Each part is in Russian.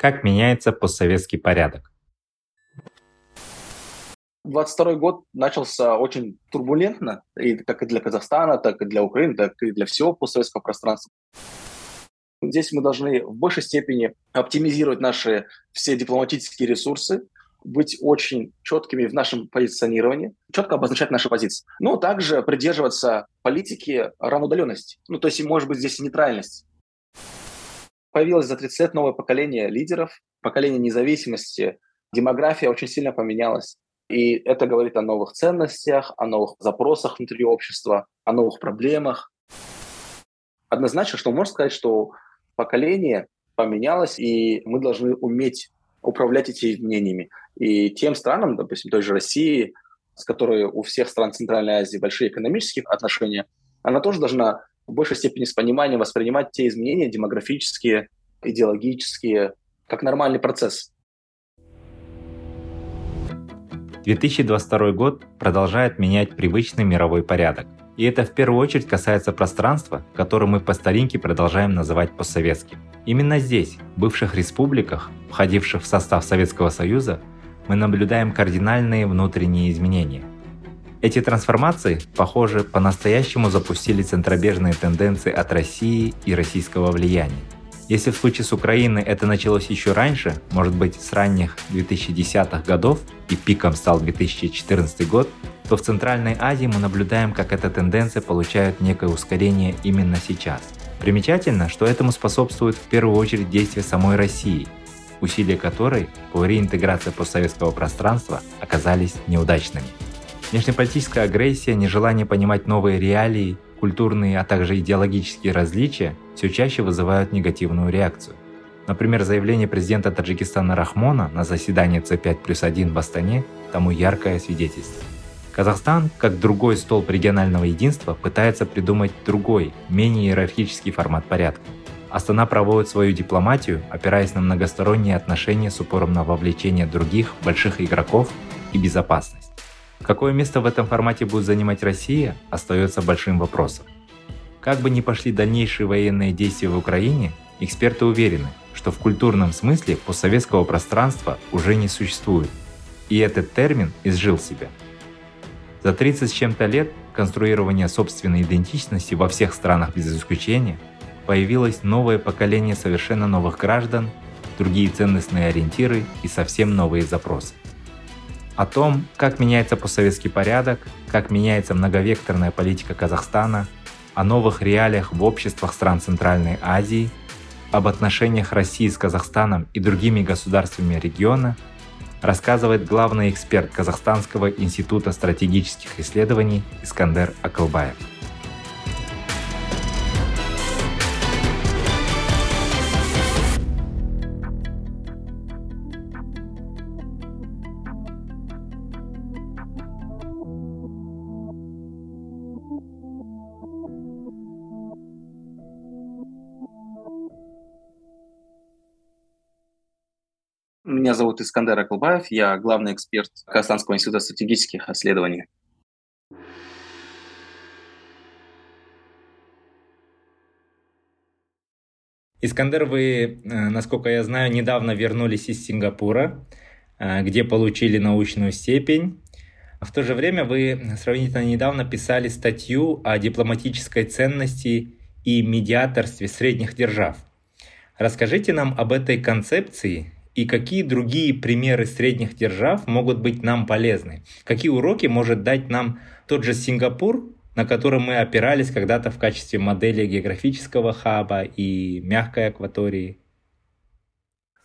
Как меняется постсоветский порядок? 22 год начался очень турбулентно, и как и для Казахстана, так и для Украины, так и для всего постсоветского пространства. Здесь мы должны в большей степени оптимизировать наши все дипломатические ресурсы, быть очень четкими в нашем позиционировании, четко обозначать наши позиции. Но также придерживаться политики равноудаленности. Ну, то есть, может быть, здесь нейтральность. Появилось за 30 лет новое поколение лидеров, поколение независимости. Демография очень сильно поменялась. И это говорит о новых ценностях, о новых запросах внутри общества, о новых проблемах. Однозначно, что можно сказать, что поколение поменялось, и мы должны уметь управлять этими изменениями. И тем странам, допустим, той же России, с которой у всех стран Центральной Азии большие экономические отношения, она тоже должна в большей степени с пониманием воспринимать те изменения демографические, идеологические, как нормальный процесс. 2022 год продолжает менять привычный мировой порядок. И это в первую очередь касается пространства, которое мы по старинке продолжаем называть постсоветским. Именно здесь, в бывших республиках, входивших в состав Советского Союза, мы наблюдаем кардинальные внутренние изменения. Эти трансформации, похоже, по-настоящему запустили центробежные тенденции от России и российского влияния. Если в случае с Украиной это началось еще раньше, может быть с ранних 2010-х годов и пиком стал 2014 год, то в Центральной Азии мы наблюдаем, как эта тенденция получает некое ускорение именно сейчас. Примечательно, что этому способствует в первую очередь действия самой России, усилия которой по реинтеграции постсоветского пространства оказались неудачными. Внешнеполитическая агрессия, нежелание понимать новые реалии культурные, а также идеологические различия все чаще вызывают негативную реакцию. Например, заявление президента Таджикистана Рахмона на заседании С5 плюс 1 в Астане тому яркое свидетельство. Казахстан, как другой столб регионального единства, пытается придумать другой, менее иерархический формат порядка. Астана проводит свою дипломатию, опираясь на многосторонние отношения с упором на вовлечение других больших игроков и безопасность. Какое место в этом формате будет занимать Россия, остается большим вопросом. Как бы ни пошли дальнейшие военные действия в Украине, эксперты уверены, что в культурном смысле постсоветского пространства уже не существует, и этот термин изжил себя. За 30 с чем-то лет конструирования собственной идентичности во всех странах без исключения появилось новое поколение совершенно новых граждан, другие ценностные ориентиры и совсем новые запросы о том, как меняется постсоветский порядок, как меняется многовекторная политика Казахстана, о новых реалиях в обществах стран Центральной Азии, об отношениях России с Казахстаном и другими государствами региона, рассказывает главный эксперт Казахстанского института стратегических исследований Искандер Акылбаев. Меня зовут Искандер Акылбаев, я главный эксперт Казахстанского института стратегических исследований. Искандер, вы, э, насколько я знаю, недавно вернулись из Сингапура, э, где получили научную степень. В то же время вы сравнительно недавно писали статью о дипломатической ценности и медиаторстве средних держав. Расскажите нам об этой концепции и какие другие примеры средних держав могут быть нам полезны? Какие уроки может дать нам тот же Сингапур, на котором мы опирались когда-то в качестве модели географического хаба и мягкой акватории?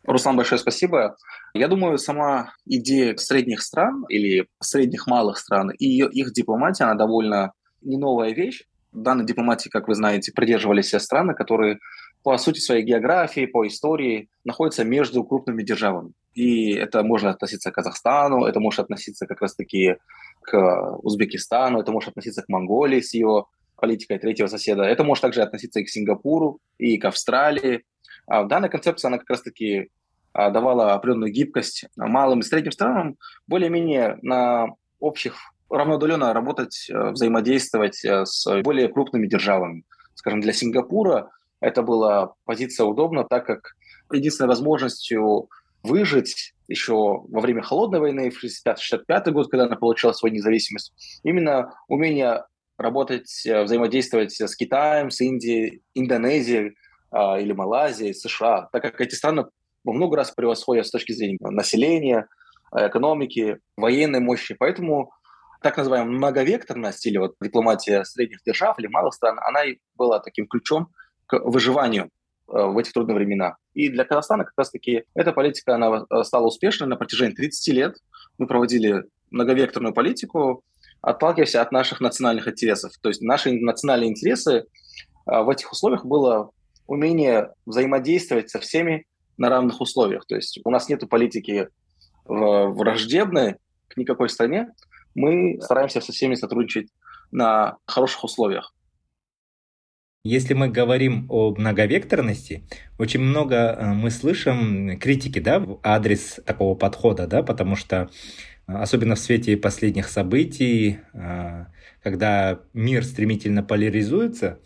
Руслан, большое спасибо. Я думаю, сама идея средних стран или средних малых стран и ее, их дипломатия, она довольно не новая вещь. Данной дипломатии, как вы знаете, придерживались все страны, которые по сути своей географии, по истории находится между крупными державами. И это может относиться к Казахстану, это может относиться как раз-таки к Узбекистану, это может относиться к Монголии с ее политикой третьего соседа, это может также относиться и к Сингапуру, и к Австралии. А данная концепция, она как раз-таки а, давала определенную гибкость малым и средним странам более-менее на общих равноудаленно работать, э, взаимодействовать э, с более крупными державами. Скажем, для Сингапура это была позиция удобна, так как единственной возможностью выжить еще во время Холодной войны в 1965 год, когда она получила свою независимость, именно умение работать, э, взаимодействовать с Китаем, с Индией, Индонезией а, или Малайзией, США, так как эти страны во много раз превосходят с точки зрения населения, экономики, военной мощи. Поэтому так называемая многовекторность или вот дипломатия средних держав или малых стран, она и была таким ключом к выживанию э, в этих трудные времена. И для Казахстана как раз-таки эта политика она э, стала успешной на протяжении 30 лет. Мы проводили многовекторную политику, отталкиваясь от наших национальных интересов. То есть наши национальные интересы э, в этих условиях было умение взаимодействовать со всеми на равных условиях. То есть у нас нет политики враждебной к никакой стране, мы стараемся со всеми сотрудничать на хороших условиях. Если мы говорим о многовекторности, очень много э, мы слышим критики да, в адрес такого подхода, да, потому что э, особенно в свете последних событий, э, когда мир стремительно поляризуется,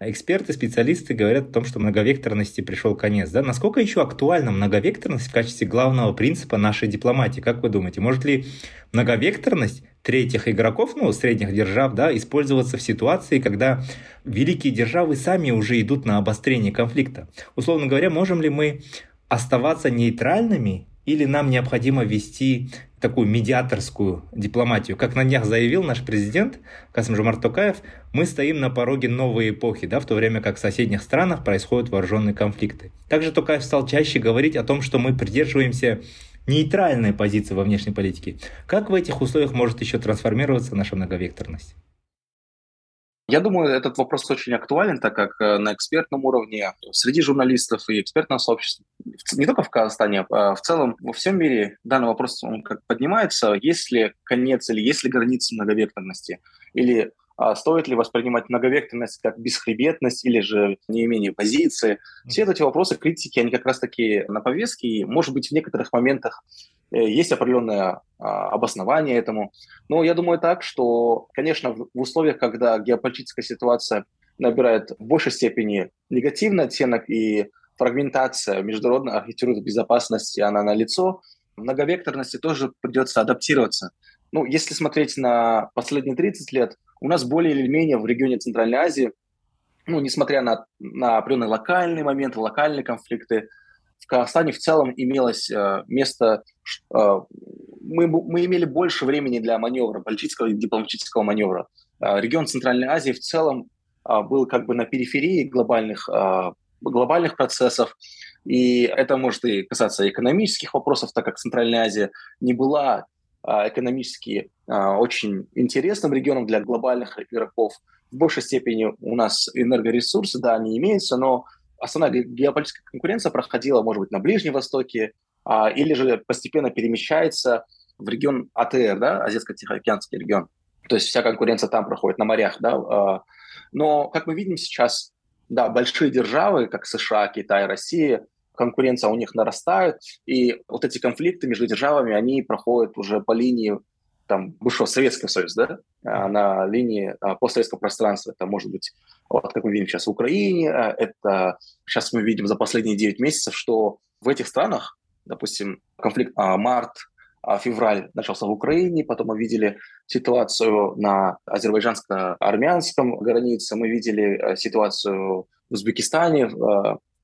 Эксперты, специалисты говорят о том, что многовекторности пришел конец. Да? Насколько еще актуальна многовекторность в качестве главного принципа нашей дипломатии? Как вы думаете, может ли многовекторность третьих игроков, ну, средних держав, да, использоваться в ситуации, когда великие державы сами уже идут на обострение конфликта? Условно говоря, можем ли мы оставаться нейтральными или нам необходимо вести такую медиаторскую дипломатию. Как на днях заявил наш президент Касым Жумар Токаев, мы стоим на пороге новой эпохи, да, в то время как в соседних странах происходят вооруженные конфликты. Также Токаев стал чаще говорить о том, что мы придерживаемся нейтральной позиции во внешней политике. Как в этих условиях может еще трансформироваться наша многовекторность? Я думаю, этот вопрос очень актуален, так как э, на экспертном уровне, среди журналистов и экспертного сообщества, не только в Казахстане, а в целом во всем мире данный вопрос он как поднимается, есть ли конец или есть ли границы многовекторности, или а стоит ли воспринимать многовекторность как бесхребетность или же неимение позиции. Все эти вопросы критики, они как раз-таки на повестке, и, может быть, в некоторых моментах э, есть определенное а, обоснование этому. Но я думаю так, что, конечно, в условиях, когда геополитическая ситуация набирает в большей степени негативный оттенок и фрагментация международной архитектуры безопасности, она налицо, многовекторности тоже придется адаптироваться. Ну, если смотреть на последние 30 лет, у нас более или менее в регионе Центральной Азии, ну, несмотря на, на определенные локальные моменты, локальные конфликты, в Казахстане в целом имелось э, место, э, мы, мы имели больше времени для маневра, политического и дипломатического маневра. Э, регион Центральной Азии в целом э, был как бы на периферии глобальных, э, глобальных процессов, и это может и касаться экономических вопросов, так как Центральная Азия не была экономически а, очень интересным регионом для глобальных игроков. В большей степени у нас энергоресурсы, да, они имеются, но основная геополитическая конкуренция проходила, может быть, на Ближнем Востоке, а, или же постепенно перемещается в регион АТР, да, Азиатско-Тихоокеанский регион. То есть вся конкуренция там проходит, на морях, да. Но, как мы видим сейчас, да, большие державы, как США, Китай, Россия, конкуренция у них нарастает, и вот эти конфликты между державами, они проходят уже по линии там, бывшего Советского Союза, да, а, на линии а, постсоветского пространства. Это может быть, вот как мы видим сейчас в Украине, а, это сейчас мы видим за последние 9 месяцев, что в этих странах, допустим, конфликт март, февраль начался в Украине, потом мы видели ситуацию на азербайджанско-армянском границе, мы видели ситуацию в Узбекистане,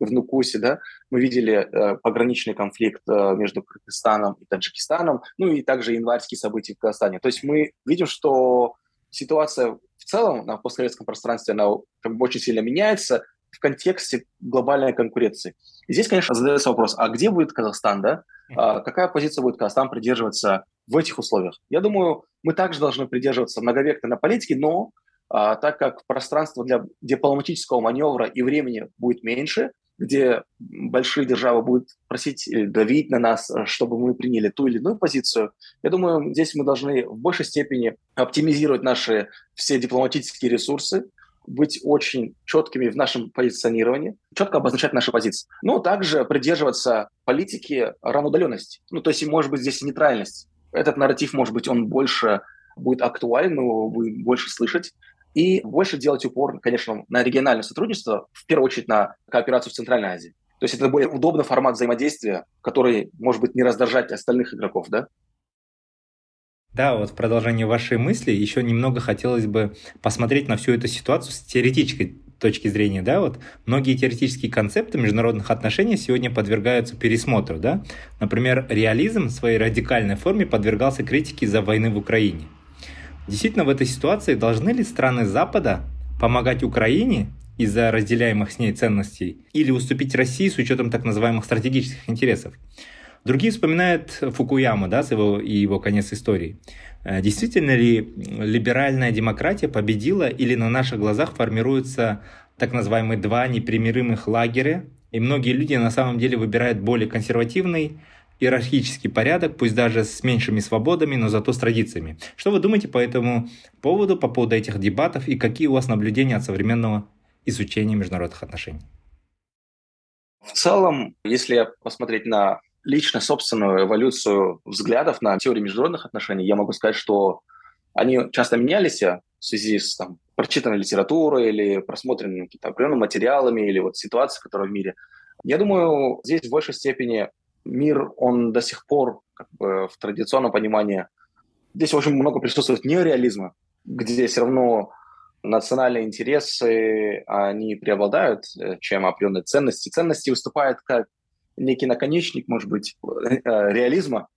в Нукусе, да, мы видели э, пограничный конфликт э, между Кыргызстаном и Таджикистаном, ну и также январские события в Казахстане. То есть мы видим, что ситуация в целом на постсоветском пространстве, она как бы очень сильно меняется в контексте глобальной конкуренции. И здесь, конечно, задается вопрос, а где будет Казахстан, да? А какая позиция будет Казахстан придерживаться в этих условиях? Я думаю, мы также должны придерживаться многовекторной политики, но а, так как пространство для дипломатического маневра и времени будет меньше, где большие державы будут просить или давить на нас, э, чтобы мы приняли ту или иную позицию. Я думаю, здесь мы должны в большей степени оптимизировать наши все дипломатические ресурсы, быть очень четкими в нашем позиционировании, четко обозначать наши позиции. Но также придерживаться политики равноудаленности. Ну, то есть, может быть, здесь нейтральность. Этот нарратив, может быть, он больше будет актуален, его будем больше слышать и больше делать упор, конечно, на региональное сотрудничество, в первую очередь на кооперацию в Центральной Азии. То есть это более удобный формат взаимодействия, который, может быть, не раздражать остальных игроков, да? Да, вот в продолжение вашей мысли еще немного хотелось бы посмотреть на всю эту ситуацию с теоретической точки зрения, да, вот многие теоретические концепты международных отношений сегодня подвергаются пересмотру, да. Например, реализм в своей радикальной форме подвергался критике из-за войны в Украине. Действительно, в этой ситуации должны ли страны Запада помогать Украине из-за разделяемых с ней ценностей или уступить России с учетом так называемых стратегических интересов? Другие вспоминают Фукуяму да, его, и его конец истории. Э, действительно ли либеральная демократия победила или на наших глазах формируются так называемые два непримиримых лагеря, и многие люди на самом деле выбирают более консервативный, иерархический порядок, пусть даже с меньшими свободами, но зато с традициями. Что вы думаете по этому поводу, по поводу этих дебатов и какие у вас наблюдения от современного изучения международных отношений? В целом, если посмотреть на лично собственную эволюцию взглядов на теорию международных отношений, я могу сказать, что они часто менялись в связи с там, прочитанной литературой или просмотренными какими-то определенными материалами или вот ситуацией, которая в мире. Я думаю, здесь в большей степени мир, он до сих пор как бы, в традиционном понимании, здесь очень много присутствует неореализма, где все равно национальные интересы, они преобладают, э, чем определенные ценности. Ценности выступают как некий наконечник, может быть, э, реализма,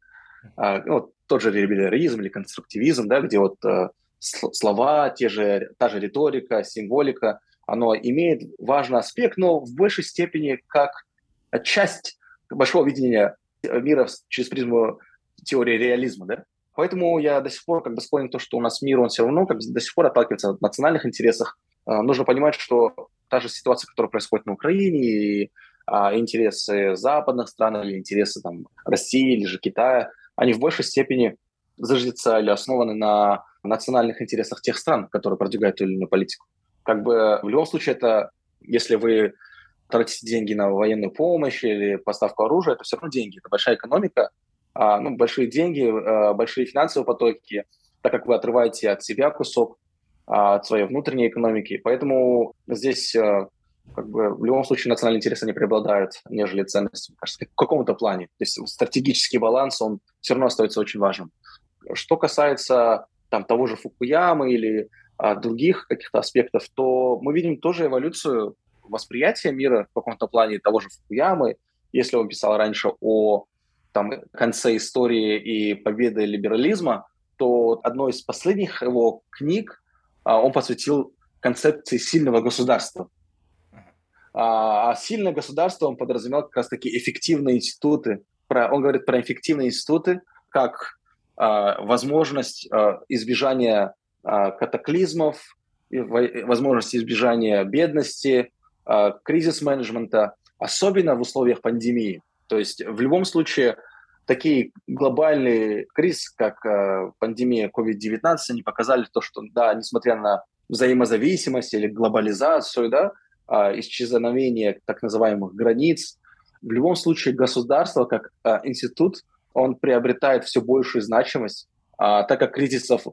а, ну, тот же либерализм или конструктивизм, да, где вот э, слова, те же, та же риторика, символика, оно имеет важный аспект, но в большей степени как часть большого видения мира через призму теории реализма, да. Поэтому я до сих пор как бы склонен тому, что у нас мир, он все равно как бы до сих пор отталкивается от национальных интересах. А, нужно понимать, что та же ситуация, которая происходит на Украине, и а, интересы западных стран или интересы там, России или же Китая, они в большей степени зиждятся или основаны на национальных интересах тех стран, которые продвигают ту или иную политику. Как бы в любом случае это, если вы тратите деньги на военную помощь или поставку оружия, это все равно деньги, это большая экономика, а, ну, большие деньги, а, большие финансовые потоки, так как вы отрываете от себя кусок, а, от своей внутренней экономики. Поэтому здесь а, как бы в любом случае национальные интересы не преобладают, нежели ценности, кажется, в каком-то плане. То есть стратегический баланс, он все равно остается очень важным. Что касается там, того же Фукуямы или а, других каких-то аспектов, то мы видим тоже эволюцию восприятия мира в каком-то плане того же Фукуямы. Если он писал раньше о там, конце истории и победы либерализма, то одной из последних его книг а, он посвятил концепции сильного государства. А, а сильное государство он подразумевал как раз-таки эффективные институты. Про, он говорит про эффективные институты как а, возможность а, избежания а, катаклизмов, возможность избежания бедности, кризис-менеджмента, особенно в условиях пандемии. То есть в любом случае такие глобальные кризисы, как э, пандемия COVID-19, они показали то, что, да, несмотря на взаимозависимость или глобализацию, да, э, исчезновение так называемых границ, в любом случае государство как э, институт, он приобретает все большую значимость, э, так как кризисов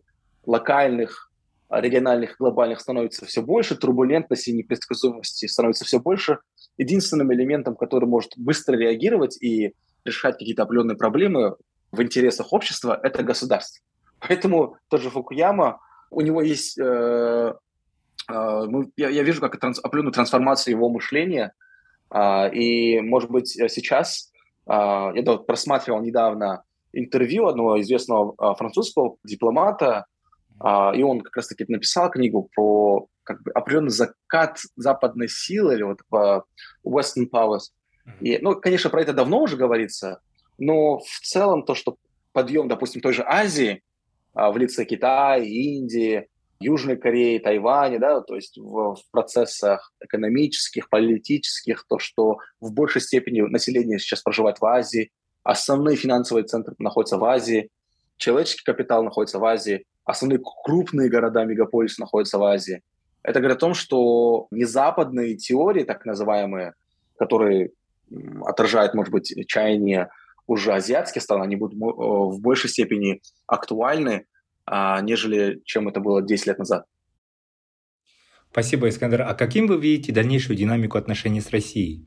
локальных, региональных, глобальных становится все больше, турбулентности и непредсказуемости становится все больше. Единственным элементом, который может быстро реагировать и решать какие-то определенные проблемы в интересах общества, это государство. Поэтому тот же Фукуяма, у него есть... Э, э, я, я вижу как транс, определенную трансформацию его мышления, э, и, может быть, сейчас... Э, я да, просматривал недавно интервью одного известного э, французского дипломата, и он как раз-таки написал книгу про как бы определенный закат западной силы или вот по Western Powers. И, ну, конечно, про это давно уже говорится, но в целом то, что подъем, допустим, той же Азии а, в лице Китая, Индии, Южной Кореи, Тайваня, да, то есть в, в процессах экономических, политических, то, что в большей степени население сейчас проживает в Азии, основные финансовые центры находятся в Азии, человеческий капитал находится в Азии, основные крупные города, мегаполисы находятся в Азии. Это говорит о том, что не западные теории, так называемые, которые отражают, может быть, чаяния уже азиатских стран, они будут э, в большей степени актуальны, а, нежели чем это было 10 лет назад. Спасибо, Искандер. А каким вы видите дальнейшую динамику отношений с Россией?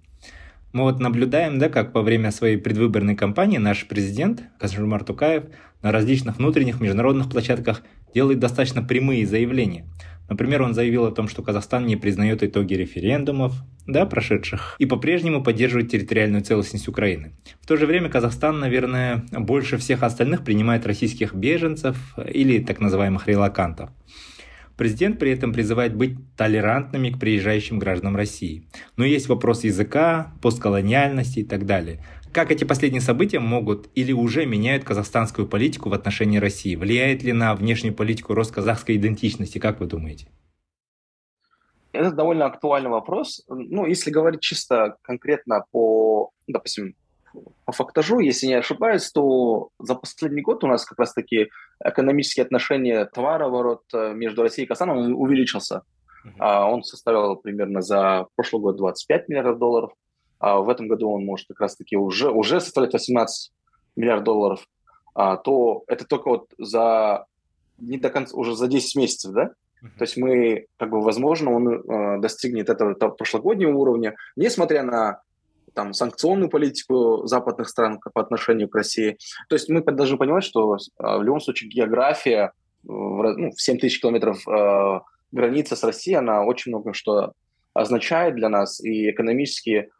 Мы вот наблюдаем, да, как во время своей предвыборной кампании наш президент Касжумар Тукаев на различных внутренних международных площадках делает достаточно прямые заявления. Например, он заявил о том, что Казахстан не признает итоги референдумов, да, прошедших, и по-прежнему поддерживает территориальную целостность Украины. В то же время Казахстан, наверное, больше всех остальных принимает российских беженцев или так называемых релакантов. Президент при этом призывает быть толерантными к приезжающим гражданам России. Но есть вопрос языка, постколониальности и так далее. Как эти последние события могут или уже меняют казахстанскую политику в отношении России? Влияет ли на внешнюю политику рост казахской идентичности, как вы думаете? Это довольно актуальный вопрос. Ну, если говорить чисто конкретно по, допустим, по фактажу, если не ошибаюсь, то за последний год у нас как раз-таки экономические отношения товарооборот э, между Россией и Казахстаном увеличился. Uh-huh. Он составил примерно за прошлый год 25 миллиардов долларов, а в этом году он может как раз-таки уже, уже составлять 18 миллиардов долларов, а, то это только вот за не до конца, уже за 10 месяцев, да? Uh-huh. То есть мы, как бы, возможно, он э, достигнет этого, этого прошлогоднего уровня, несмотря на там, санкционную политику западных стран по отношению к России. То есть мы должны понимать, что э, в любом случае география э, ну, в 7 тысяч километров э, граница с Россией, она очень много что означает для нас, и экономически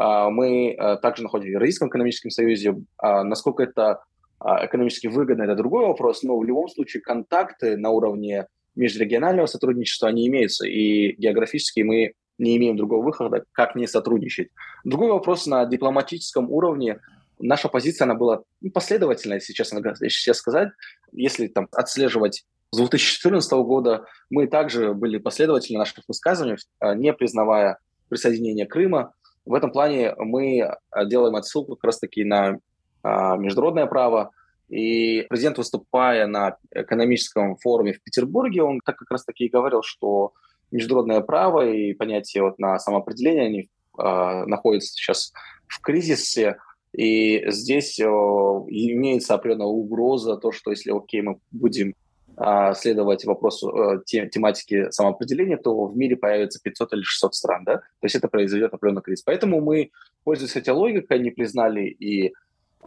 э, мы э, также находимся в Евразийском экономическом союзе. Э, насколько это э, экономически выгодно, это другой вопрос, но в любом случае контакты на уровне межрегионального сотрудничества, они имеются, и географически мы не имеем другого выхода, как не сотрудничать. Другой вопрос на дипломатическом уровне. Наша позиция, она была последовательная, если честно сейчас сказать. Если там отслеживать с 2014 года, мы также были последовательны в наших высказываниях, а, не признавая присоединение Крыма. В этом плане мы а, делаем отсылку как раз-таки на а, международное право, и президент, выступая на экономическом форуме в Петербурге, он так как раз-таки и говорил, что международное право и понятие вот на самоопределение, они э, находятся сейчас в кризисе, и здесь э, имеется определенная угроза, то, что если, окей, мы будем э, следовать вопросу э, тем, тематики самоопределения, то в мире появится 500 или 600 стран, да? То есть это произойдет определенный кризис. Поэтому мы, пользуясь этой логикой, не признали и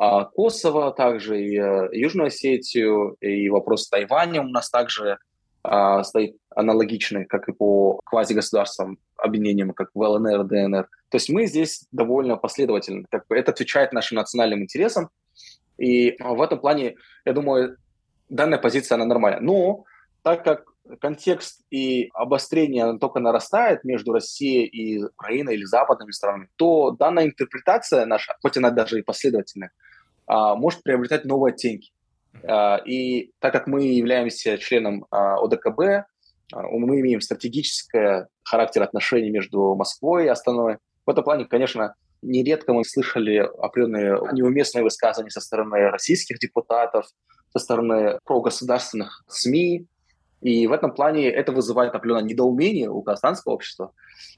а, Косово, также и э, Южную Осетию, и вопрос Тайваня у нас также а, стоит аналогичный, как и по квазигосударственным объединениям, как в ЛНР, ДНР. То есть мы здесь довольно последовательны. Как бы это отвечает нашим национальным интересам. И в этом плане, я думаю, данная позиция, она нормальная. Но так как контекст и обострение только нарастает между Россией и Украиной или западными странами, то данная интерпретация наша, хоть она даже и последовательная, а, может приобретать новые оттенки. А, и так как мы являемся членом а, ОДКБ, мы имеем стратегический характер отношений между Москвой и Астаной. В этом плане, конечно, нередко мы слышали определенные неуместные высказывания со стороны российских депутатов, со стороны прогосударственных СМИ. И в этом плане это вызывает определенное недоумение у казахстанского общества.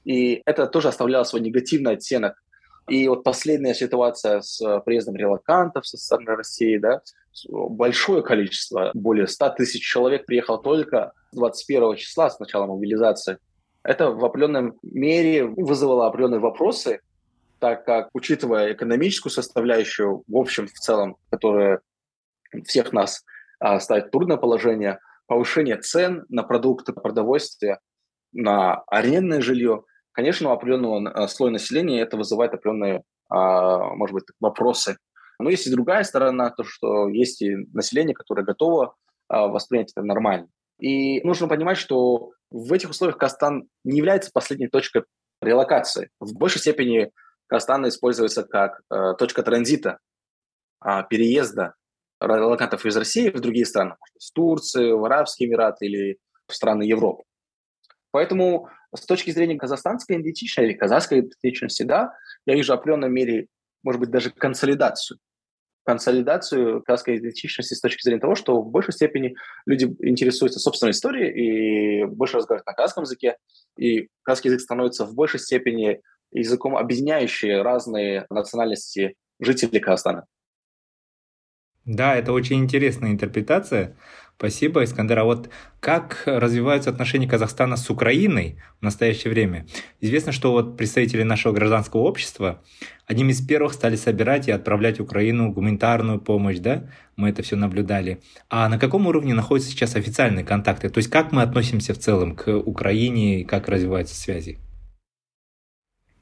И это тоже оставляло свой негативный оттенок и вот последняя ситуация с э, приездом релакантов со стороны России, да, большое количество, более 100 тысяч человек приехало только 21 числа с начала мобилизации. Это в определенном мере вызвало определенные вопросы, так как, учитывая экономическую составляющую, в общем, в целом, которая всех нас а, ставит в трудное положение, повышение цен на продукты, продовольствие, на арендное жилье – Конечно, у определенного э, слоя населения это вызывает определенные, а, может быть, вопросы. Но есть и другая сторона, то, что есть и население, которое готово а, воспринять это нормально. И нужно понимать, что в этих условиях Казахстан не является последней точкой релокации. В большей степени Казахстан используется как э, точка транзита, э, переезда релокантов из России в другие страны, в Турцию, в Арабские Эмираты или в страны Европы. Поэтому с точки зрения казахстанской идентичности или казахской идентичности, да, я вижу в определенной мере, может быть, даже консолидацию. Консолидацию казахской идентичности с точки зрения того, что в большей степени люди интересуются собственной историей и больше разговаривают на казахском языке, и казахский язык становится в большей степени языком, объединяющий разные национальности жителей Казахстана. Да, это очень интересная интерпретация. Спасибо, Искандер. А вот как развиваются отношения Казахстана с Украиной в настоящее время? Известно, что вот представители нашего гражданского общества одним из первых стали собирать и отправлять Украину гуманитарную помощь, да? Мы это все наблюдали. А на каком уровне находятся сейчас официальные контакты? То есть как мы относимся в целом к Украине и как развиваются связи?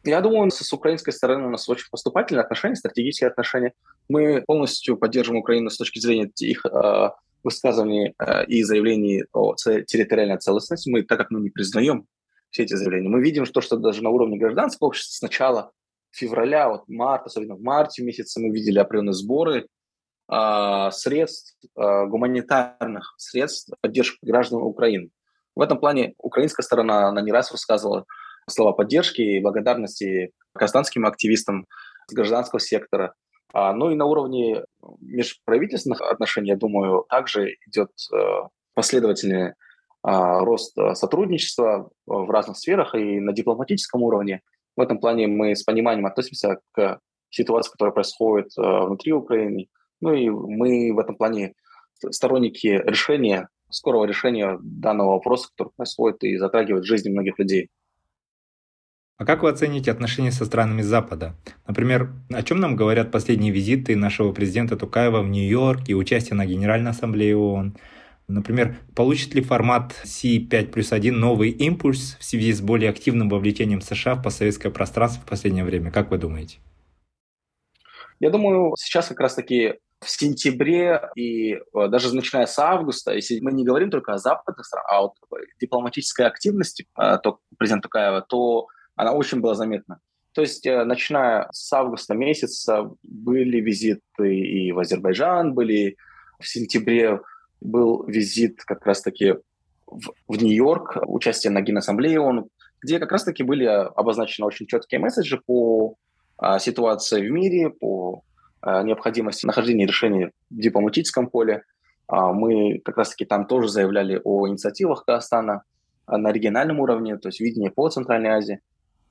Я думаю, с украинской стороны у нас очень поступательные отношения, стратегические отношения. Мы полностью поддерживаем Украину с точки зрения их э, высказываний э, и заявлений о территориальной целостности, мы, так как мы не признаем все эти заявления, мы видим, что, что даже на уровне гражданского общества с начала февраля, вот марта, особенно в марте месяце, мы видели определенные сборы э, средств, э, гуманитарных средств поддержки граждан Украины. В этом плане украинская сторона, она не раз высказывала слова поддержки и благодарности казахстанским активистам с гражданского сектора, ну и на уровне межправительственных отношений, я думаю, также идет э, последовательный а, рост э, сотрудничества в разных сферах и на дипломатическом уровне. В этом плане мы с пониманием относимся к ситуации, которая происходит э, внутри Украины. Ну и мы в этом плане сторонники решения, скорого решения данного вопроса, который происходит и затрагивает жизни многих людей. А как вы оцените отношения со странами Запада? Например, о чем нам говорят последние визиты нашего президента Тукаева в Нью-Йорк и участие на Генеральной Ассамблее ООН? Например, получит ли формат C5 плюс 1 новый импульс в связи с более активным вовлечением США в постсоветское пространство в последнее время? Как вы думаете? Я думаю, сейчас как раз-таки в сентябре и э, даже начиная с августа, если мы не говорим только о западных странах, а о дипломатической активности э, президента Тукаева, то она очень была заметна. То есть, э, начиная с августа месяца были визиты и в Азербайджан, были в сентябре был визит как раз-таки в, в Нью-Йорк, участие на Генассамблее ООН, где как раз-таки были обозначены очень четкие месседжи по а, ситуации в мире, по а, необходимости нахождения решений в дипломатическом поле. А, мы как раз-таки там тоже заявляли о инициативах Казахстана на региональном уровне, то есть видение по Центральной Азии.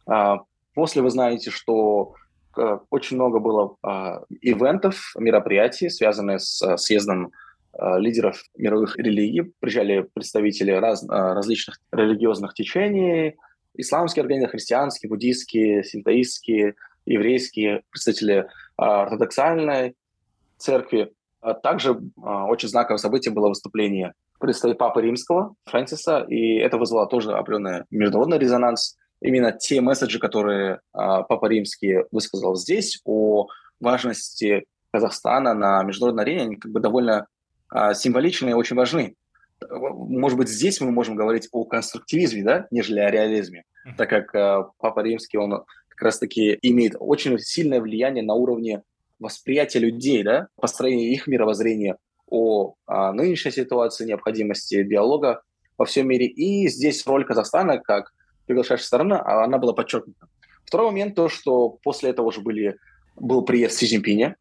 А, после вы знаете, что э, очень много было а, ивентов, мероприятий, связанных с э, съездом э, лидеров мировых религий. Приезжали представители раз, различных религиозных течений, исламские организации, христианские, буддийские, синтоистские, еврейские, представители ортодоксальной церкви. А также очень знаковое событие было выступление представителя Папы Римского, Фрэнсиса, и это вызвало тоже определенный международный резонанс именно те месседжи, которые а, Папа Римский высказал здесь о важности Казахстана на международной арене, они как бы довольно а, символичны и очень важны. Может быть, здесь мы можем говорить о конструктивизме, да, нежели о реализме, так как а, Папа Римский, он как раз-таки имеет очень сильное влияние на уровне восприятия людей, да, построения их мировоззрения о а, нынешней ситуации, необходимости диалога во всем мире. И здесь роль Казахстана как приглашающая сторона, а она была подчеркнута. Второй момент то, что после этого уже были, был приезд Си Цзиньпиня,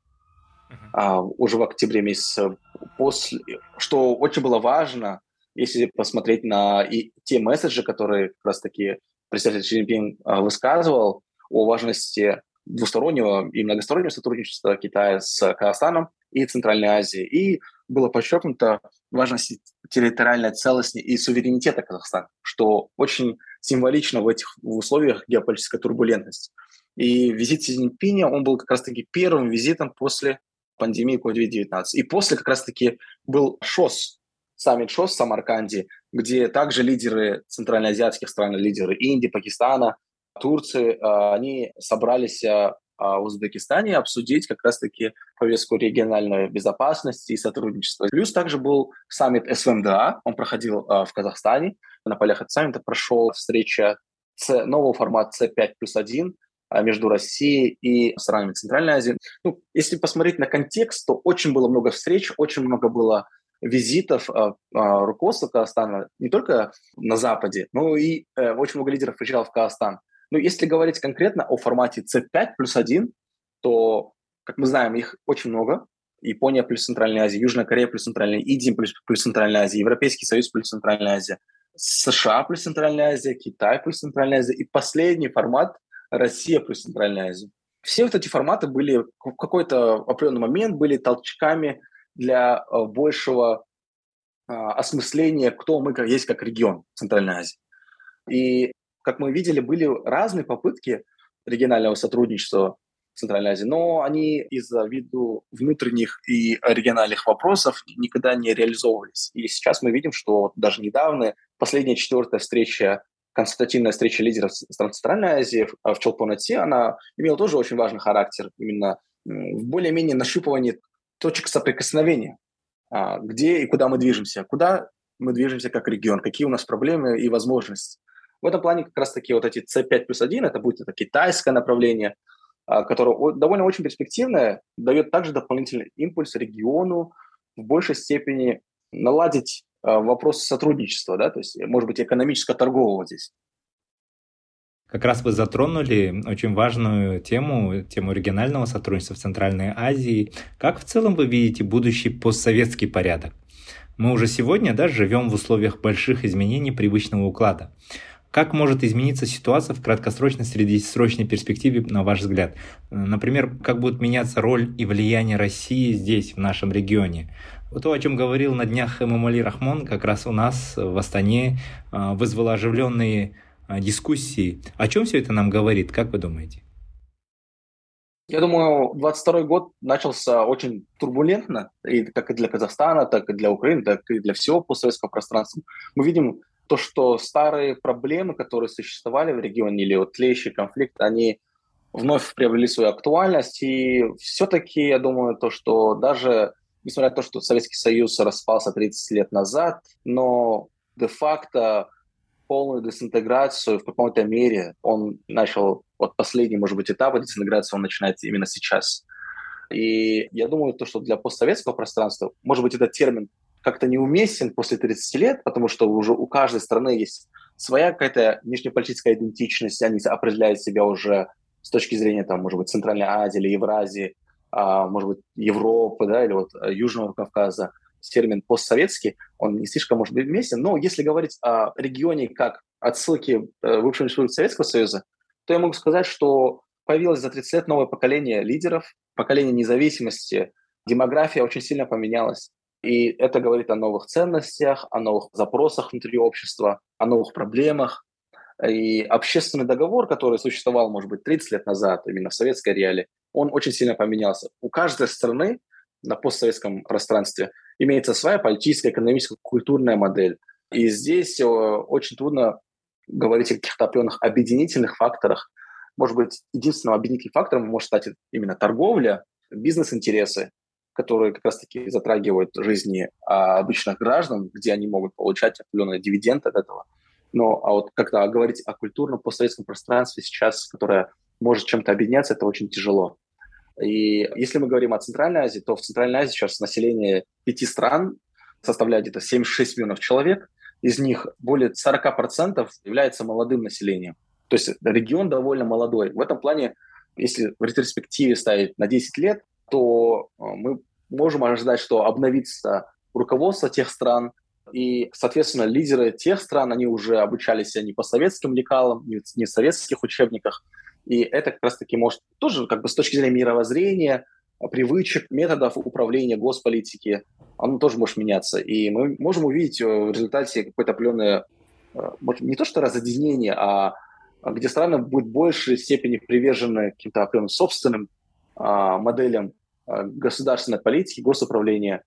uh-huh. а, уже в октябре месяце, после, что очень было важно, если посмотреть на и те месседжи, которые как раз-таки представитель Си Цзиньпин а, высказывал о важности двустороннего и многостороннего сотрудничества Китая с Казахстаном и Центральной Азией. И было подчеркнуто важность территориальной целостности и суверенитета Казахстана, что очень символично в этих условиях геополитической турбулентности. И визит Си Цзиньпиня, он был как раз-таки первым визитом после пандемии COVID-19. И после как раз-таки был ШОС, саммит ШОС в Самарканде, где также лидеры центральноазиатских стран, лидеры Индии, Пакистана, Турции, а, они собрались а, в Узбекистане обсудить как раз-таки повестку региональной безопасности и сотрудничества. Плюс также был саммит СВМДА, он проходил а, в Казахстане. На полях этого саммита прошел встреча с нового формата C5 плюс 1 а, между Россией и странами Центральной Азии. Ну, если посмотреть на контекст, то очень было много встреч, очень много было визитов э, руководства Казахстана не только на Западе, но и э, очень много лидеров приезжало в Казахстан. Но если говорить конкретно о формате C5 плюс 1, то, как мы знаем, их очень много. Япония плюс Центральная Азия, Южная Корея плюс Центральная Азия, Индия плюс, плюс Центральная Азия, Европейский Союз плюс Центральная Азия, США плюс Центральная Азия, Китай плюс Центральная Азия и последний формат Россия плюс Центральная Азия. Все вот эти форматы были в какой-то определенный момент были толчками для э, большего а, осмысления, кто мы есть как регион Центральной Азии. И, как мы видели, были разные попытки регионального сотрудничества в Центральной Азии, но они из-за виду внутренних и региональных вопросов никогда не реализовывались. И сейчас мы видим, что даже недавно последняя четвертая встреча консультативная встреча лидеров стран Центральной Азии в Челпонате, она имела тоже очень важный характер, именно в более-менее нащупывании точек соприкосновения, а, где и куда мы движемся, куда мы движемся как регион, какие у нас проблемы и возможности. В этом плане как раз-таки вот эти C5 плюс 1, это будет это китайское направление, а, которое довольно очень перспективное, дает также дополнительный импульс региону в большей степени наладить а, вопрос сотрудничества, да, то есть, может быть, экономическо-торгового здесь. Как раз вы затронули очень важную тему, тему регионального сотрудничества в Центральной Азии. Как в целом вы видите будущий постсоветский порядок? Мы уже сегодня да, живем в условиях больших изменений привычного уклада. Как может измениться ситуация в краткосрочной среднесрочной перспективе, на ваш взгляд? Например, как будет меняться роль и влияние России здесь, в нашем регионе? То, о чем говорил на днях Эмамали Рахмон, как раз у нас в Астане а, вызвало оживленные а, дискуссии. О чем все это нам говорит, как вы думаете? Я думаю, 22 год начался очень турбулентно, и как и для Казахстана, так и для Украины, так и для всего постсоветского пространства. Мы видим то, что старые проблемы, которые существовали в регионе, или вот тлеющий конфликт, они вновь приобрели свою актуальность. И все-таки я думаю, то, что даже несмотря на то, что Советский Союз распался 30 лет назад, но де-факто полную дезинтеграцию в какой-то мере он начал, вот последний, может быть, этап дезинтеграции он начинается именно сейчас. И я думаю, то, что для постсоветского пространства, может быть, этот термин как-то неуместен после 30 лет, потому что уже у каждой страны есть своя какая-то внешнеполитическая идентичность, они определяют себя уже с точки зрения, там, может быть, Центральной Азии или Евразии, а, может быть, Европы, да, или вот э, Южного Кавказа, термин постсоветский, он не слишком может быть вместе, но если говорить о регионе как отсылке э, в бывшем республике Советского Союза, то я могу сказать, что появилось за 30 лет новое поколение лидеров, поколение независимости, демография очень сильно поменялась. И это говорит о новых ценностях, о новых запросах внутри общества, о новых проблемах. И общественный договор, который существовал, может быть, 30 лет назад, именно в советской реалии, он очень сильно поменялся. У каждой страны на постсоветском пространстве имеется своя политическая, экономическая, культурная модель. И здесь э, очень трудно говорить о каких-то определенных объединительных факторах. Может быть, единственным объединительным фактором может стать именно торговля, бизнес-интересы, которые как раз-таки затрагивают жизни а, обычных граждан, где они могут получать определенный дивиденд от этого. Но а вот когда говорить о культурном постсоветском пространстве сейчас, которое может чем-то объединяться, это очень тяжело. И если мы говорим о Центральной Азии, то в Центральной Азии сейчас население пяти стран составляет где-то 76 миллионов человек. Из них более 40% является молодым населением. То есть регион довольно молодой. В этом плане, если в ретроспективе ставить на 10 лет, то э, мы можем ожидать, что обновится руководство тех стран, и, соответственно, лидеры тех стран, они уже обучались не по советским лекалам, не в советских учебниках, и это как раз-таки может тоже как бы с точки зрения мировоззрения, привычек, методов управления госполитики, оно тоже может меняться. И мы можем увидеть э, в результате какое-то определенное, э, может, не то что разъединение, а, где страны будут в большей степени привержены каким-то определенным собственным а, моделям государственной политики, госуправления.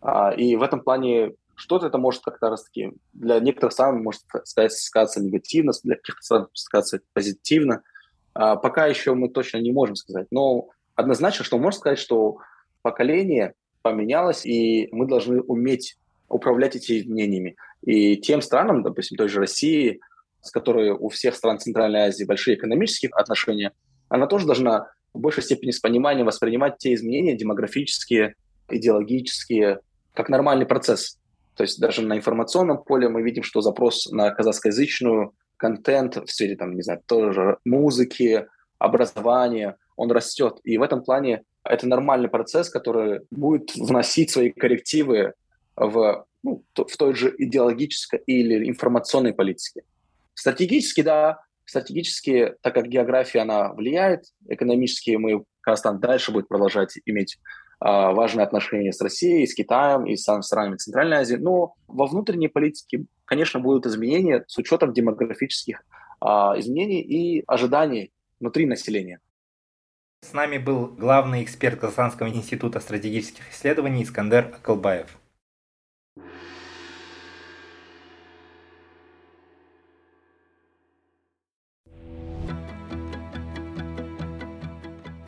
А, и в этом плане что-то это может как-то раз-таки для некоторых стран может сказать, сказаться негативно, для каких-то стран сказаться позитивно – а, пока еще мы точно не можем сказать. Но однозначно, что можно сказать, что поколение поменялось, и мы должны уметь управлять этими изменениями. И тем странам, допустим, той же России, с которой у всех стран Центральной Азии большие экономические отношения, она тоже должна в большей степени с пониманием воспринимать те изменения демографические, идеологические, как нормальный процесс. То есть даже на информационном поле мы видим, что запрос на казахскоязычную контент в сфере, там, не знаю, тоже музыки, образования, он растет. И в этом плане это нормальный процесс, который будет вносить свои коррективы в, ну, в той же идеологической или информационной политике. Стратегически, да, стратегически, так как география, она влияет, экономически мы, Казахстан дальше будет продолжать иметь а, важные отношения с Россией, с Китаем и с странами Центральной Азии. Но во внутренней политике, конечно, будут изменения с учетом демографических а, изменений и ожиданий внутри населения. С нами был главный эксперт Казахстанского института стратегических исследований Искандер Акалбаев.